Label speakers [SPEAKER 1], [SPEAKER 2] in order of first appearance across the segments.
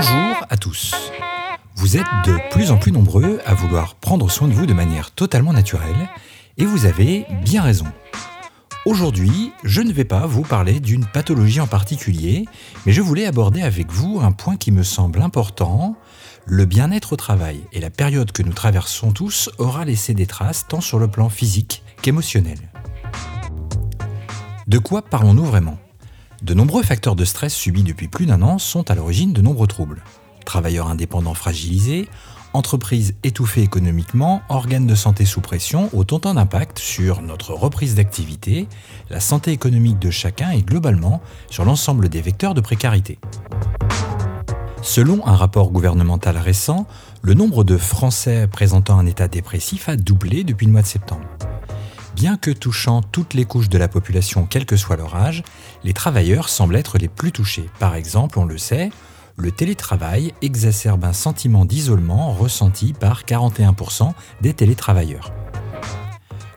[SPEAKER 1] Bonjour à tous. Vous êtes de plus en plus nombreux à vouloir prendre soin de vous de manière totalement naturelle et vous avez bien raison. Aujourd'hui, je ne vais pas vous parler d'une pathologie en particulier, mais je voulais aborder avec vous un point qui me semble important. Le bien-être au travail et la période que nous traversons tous aura laissé des traces tant sur le plan physique qu'émotionnel. De quoi parlons-nous vraiment? De nombreux facteurs de stress subis depuis plus d'un an sont à l'origine de nombreux troubles. Travailleurs indépendants fragilisés, entreprises étouffées économiquement, organes de santé sous pression, autant d'impact sur notre reprise d'activité, la santé économique de chacun et globalement sur l'ensemble des vecteurs de précarité. Selon un rapport gouvernemental récent, le nombre de Français présentant un état dépressif a doublé depuis le mois de septembre. Bien que touchant toutes les couches de la population, quel que soit leur âge, les travailleurs semblent être les plus touchés. Par exemple, on le sait, le télétravail exacerbe un sentiment d'isolement ressenti par 41% des télétravailleurs.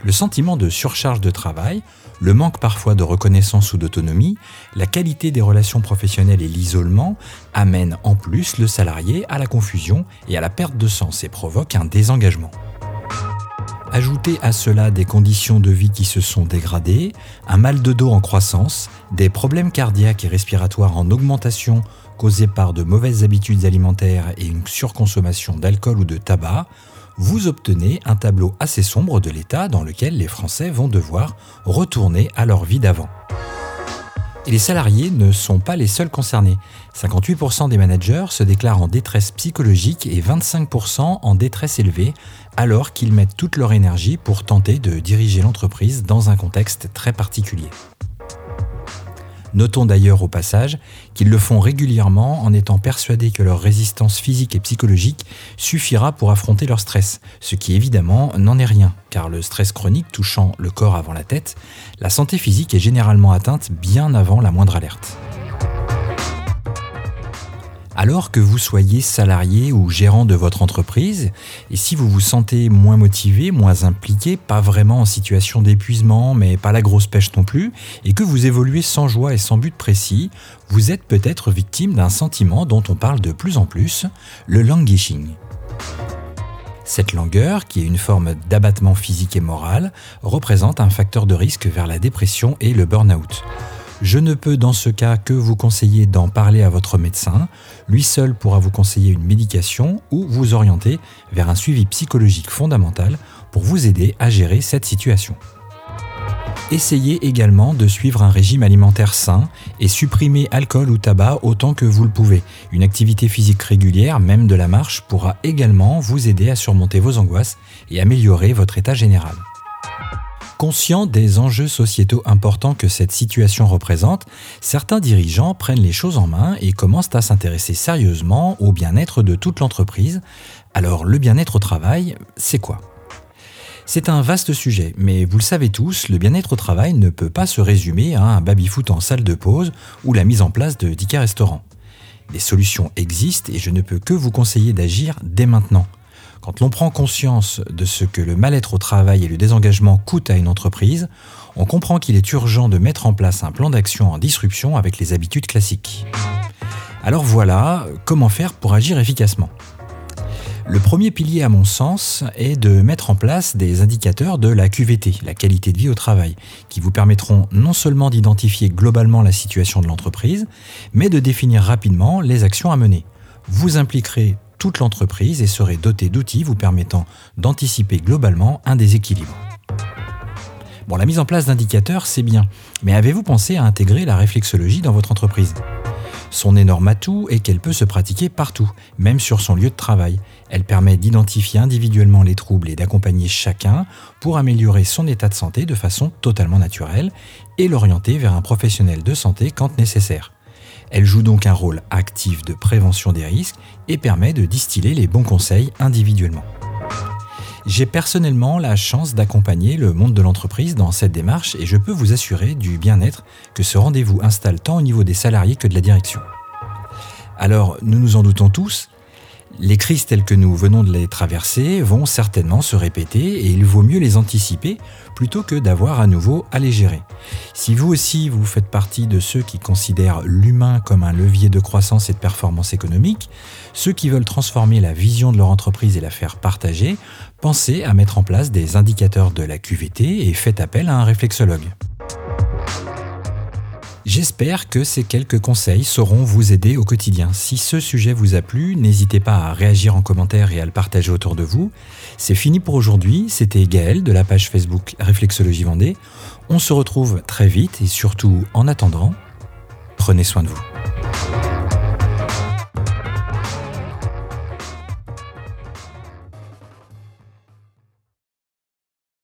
[SPEAKER 1] Le sentiment de surcharge de travail, le manque parfois de reconnaissance ou d'autonomie, la qualité des relations professionnelles et l'isolement amènent en plus le salarié à la confusion et à la perte de sens et provoquent un désengagement. Ajoutez à cela des conditions de vie qui se sont dégradées, un mal de dos en croissance, des problèmes cardiaques et respiratoires en augmentation causés par de mauvaises habitudes alimentaires et une surconsommation d'alcool ou de tabac, vous obtenez un tableau assez sombre de l'état dans lequel les Français vont devoir retourner à leur vie d'avant. Et les salariés ne sont pas les seuls concernés. 58% des managers se déclarent en détresse psychologique et 25% en détresse élevée, alors qu'ils mettent toute leur énergie pour tenter de diriger l'entreprise dans un contexte très particulier. Notons d'ailleurs au passage qu'ils le font régulièrement en étant persuadés que leur résistance physique et psychologique suffira pour affronter leur stress, ce qui évidemment n'en est rien, car le stress chronique touchant le corps avant la tête, la santé physique est généralement atteinte bien avant la moindre alerte. Alors que vous soyez salarié ou gérant de votre entreprise, et si vous vous sentez moins motivé, moins impliqué, pas vraiment en situation d'épuisement, mais pas la grosse pêche non plus, et que vous évoluez sans joie et sans but précis, vous êtes peut-être victime d'un sentiment dont on parle de plus en plus, le languishing. Cette langueur, qui est une forme d'abattement physique et moral, représente un facteur de risque vers la dépression et le burn-out. Je ne peux dans ce cas que vous conseiller d'en parler à votre médecin. Lui seul pourra vous conseiller une médication ou vous orienter vers un suivi psychologique fondamental pour vous aider à gérer cette situation. Essayez également de suivre un régime alimentaire sain et supprimer alcool ou tabac autant que vous le pouvez. Une activité physique régulière, même de la marche, pourra également vous aider à surmonter vos angoisses et améliorer votre état général. Conscient des enjeux sociétaux importants que cette situation représente, certains dirigeants prennent les choses en main et commencent à s'intéresser sérieusement au bien-être de toute l'entreprise. Alors le bien-être au travail, c'est quoi? C'est un vaste sujet, mais vous le savez tous, le bien-être au travail ne peut pas se résumer à un baby-foot en salle de pause ou la mise en place de tickets restaurants. Des solutions existent et je ne peux que vous conseiller d'agir dès maintenant. Quand l'on prend conscience de ce que le mal-être au travail et le désengagement coûtent à une entreprise, on comprend qu'il est urgent de mettre en place un plan d'action en disruption avec les habitudes classiques. Alors voilà, comment faire pour agir efficacement le premier pilier, à mon sens, est de mettre en place des indicateurs de la QVT, la qualité de vie au travail, qui vous permettront non seulement d'identifier globalement la situation de l'entreprise, mais de définir rapidement les actions à mener. Vous impliquerez toute l'entreprise et serait doté d'outils vous permettant d'anticiper globalement un déséquilibre. Bon, la mise en place d'indicateurs, c'est bien, mais avez-vous pensé à intégrer la réflexologie dans votre entreprise? Son énorme atout est qu'elle peut se pratiquer partout, même sur son lieu de travail. Elle permet d'identifier individuellement les troubles et d'accompagner chacun pour améliorer son état de santé de façon totalement naturelle et l'orienter vers un professionnel de santé quand nécessaire. Elle joue donc un rôle actif de prévention des risques et permet de distiller les bons conseils individuellement. J'ai personnellement la chance d'accompagner le monde de l'entreprise dans cette démarche et je peux vous assurer du bien-être que ce rendez-vous installe tant au niveau des salariés que de la direction. Alors, nous nous en doutons tous, Les crises telles que nous venons de les traverser vont certainement se répéter et il vaut mieux les anticiper plutôt que d'avoir à nouveau à les gérer. Si vous aussi vous faites partie de ceux qui considèrent l'humain comme un levier de croissance et de performance économique, ceux qui veulent transformer la vision de leur entreprise et la faire partager, pensez à mettre en place des indicateurs de la QVT et faites appel à un réflexologue. J'espère que ces quelques conseils sauront vous aider au quotidien. Si ce sujet vous a plu, n'hésitez pas à réagir en commentaire et à le partager autour de vous. C'est fini pour aujourd'hui, c'était Gaël de la page Facebook Réflexologie Vendée. On se retrouve très vite et surtout en attendant, prenez soin de vous.